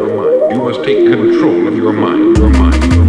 You must take control of your mind, your mind.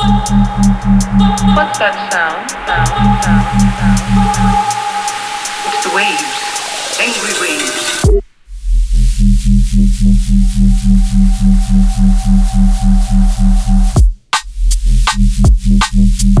What's that sound? sound, sound, sound. It's the waves, angry waves. Thank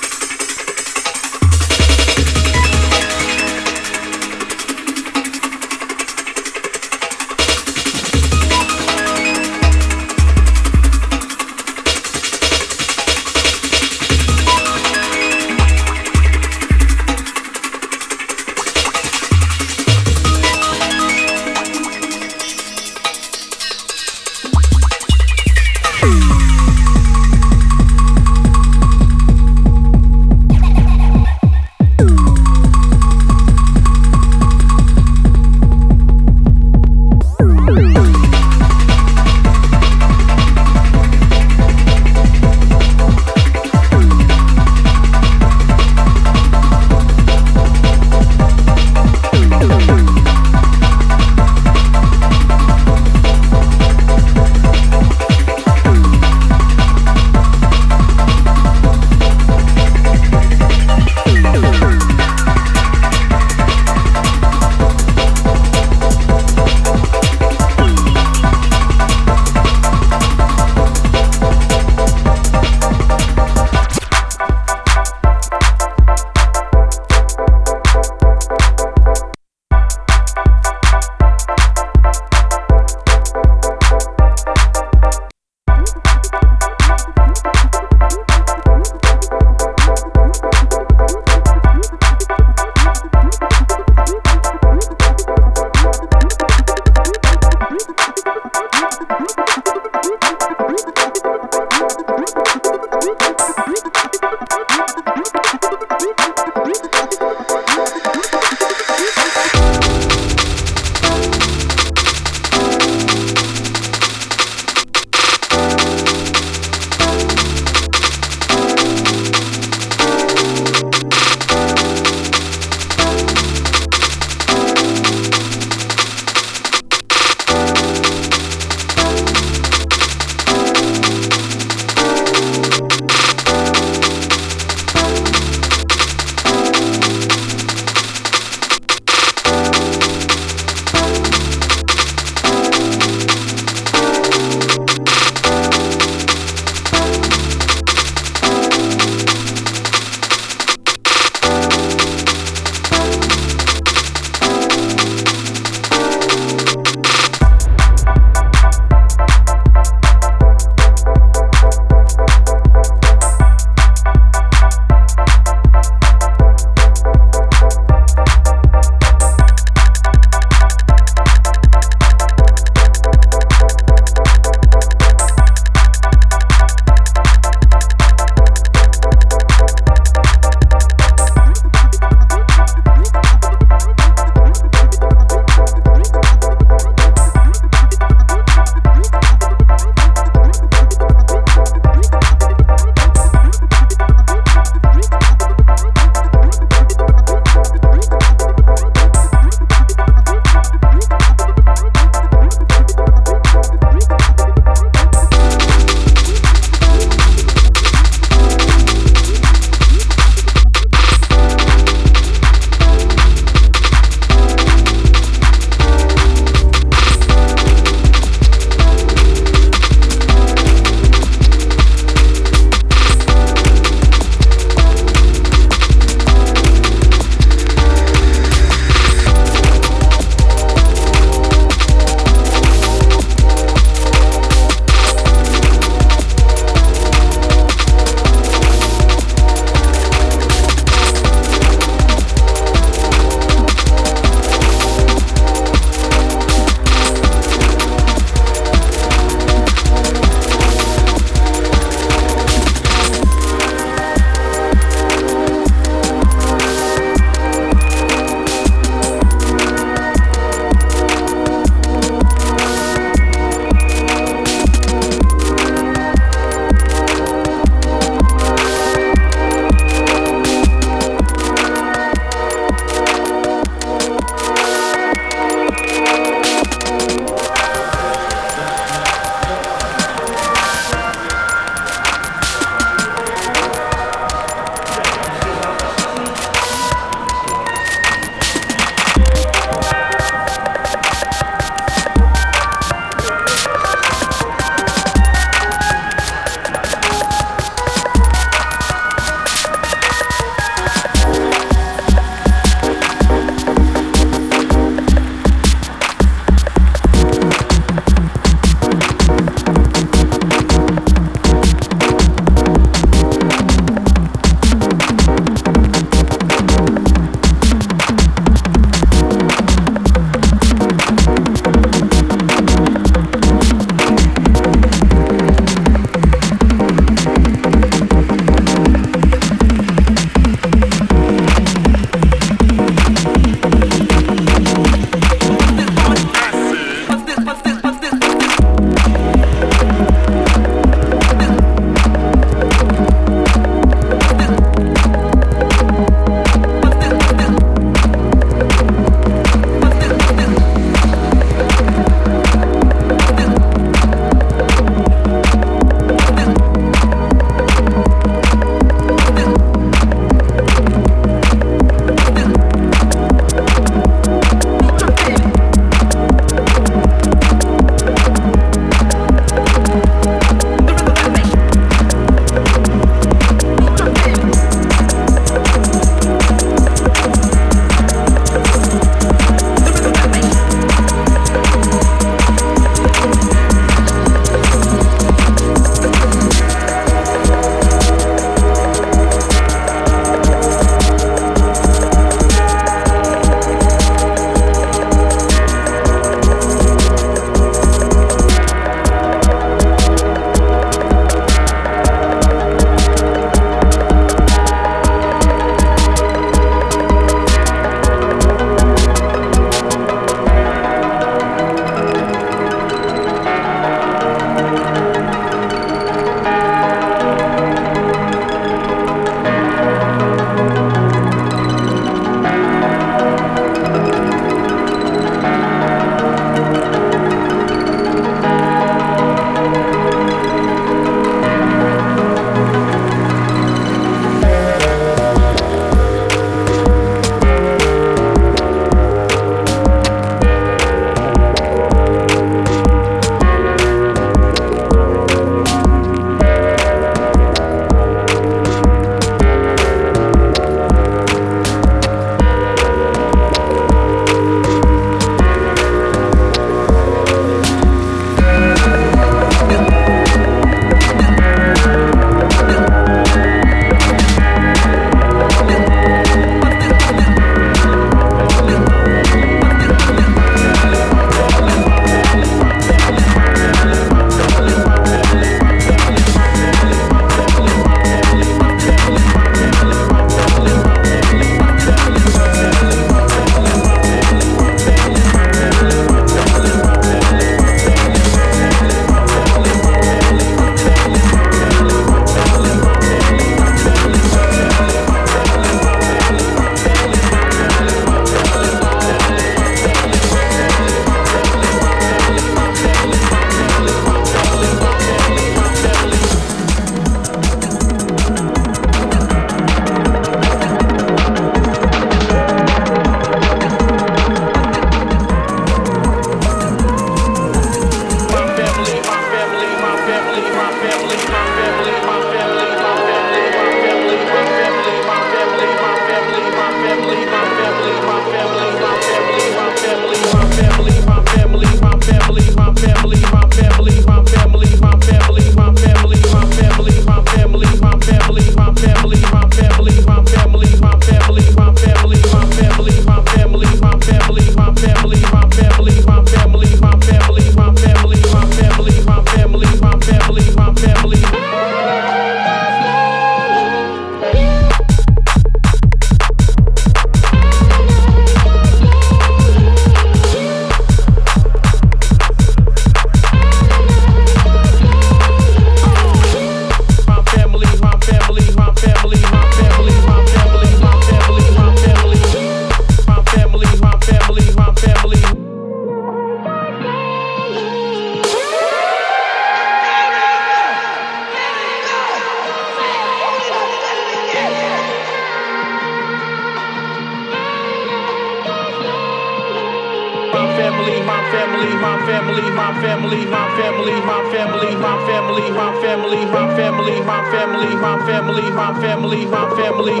family, my family, my family,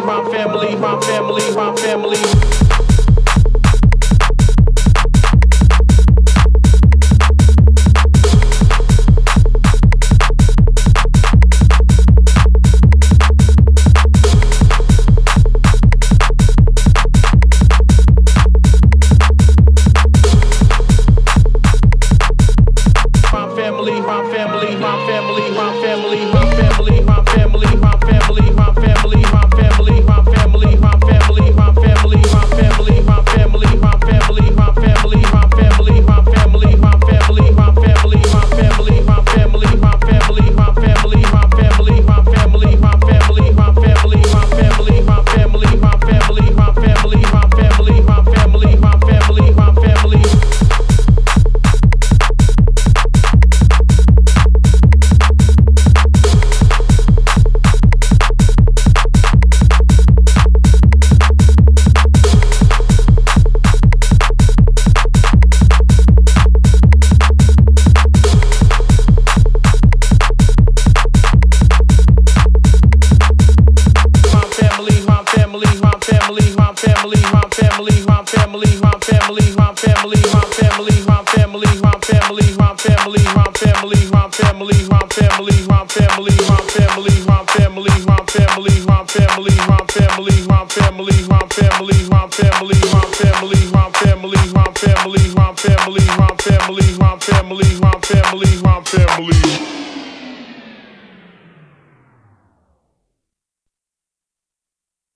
my family, my family.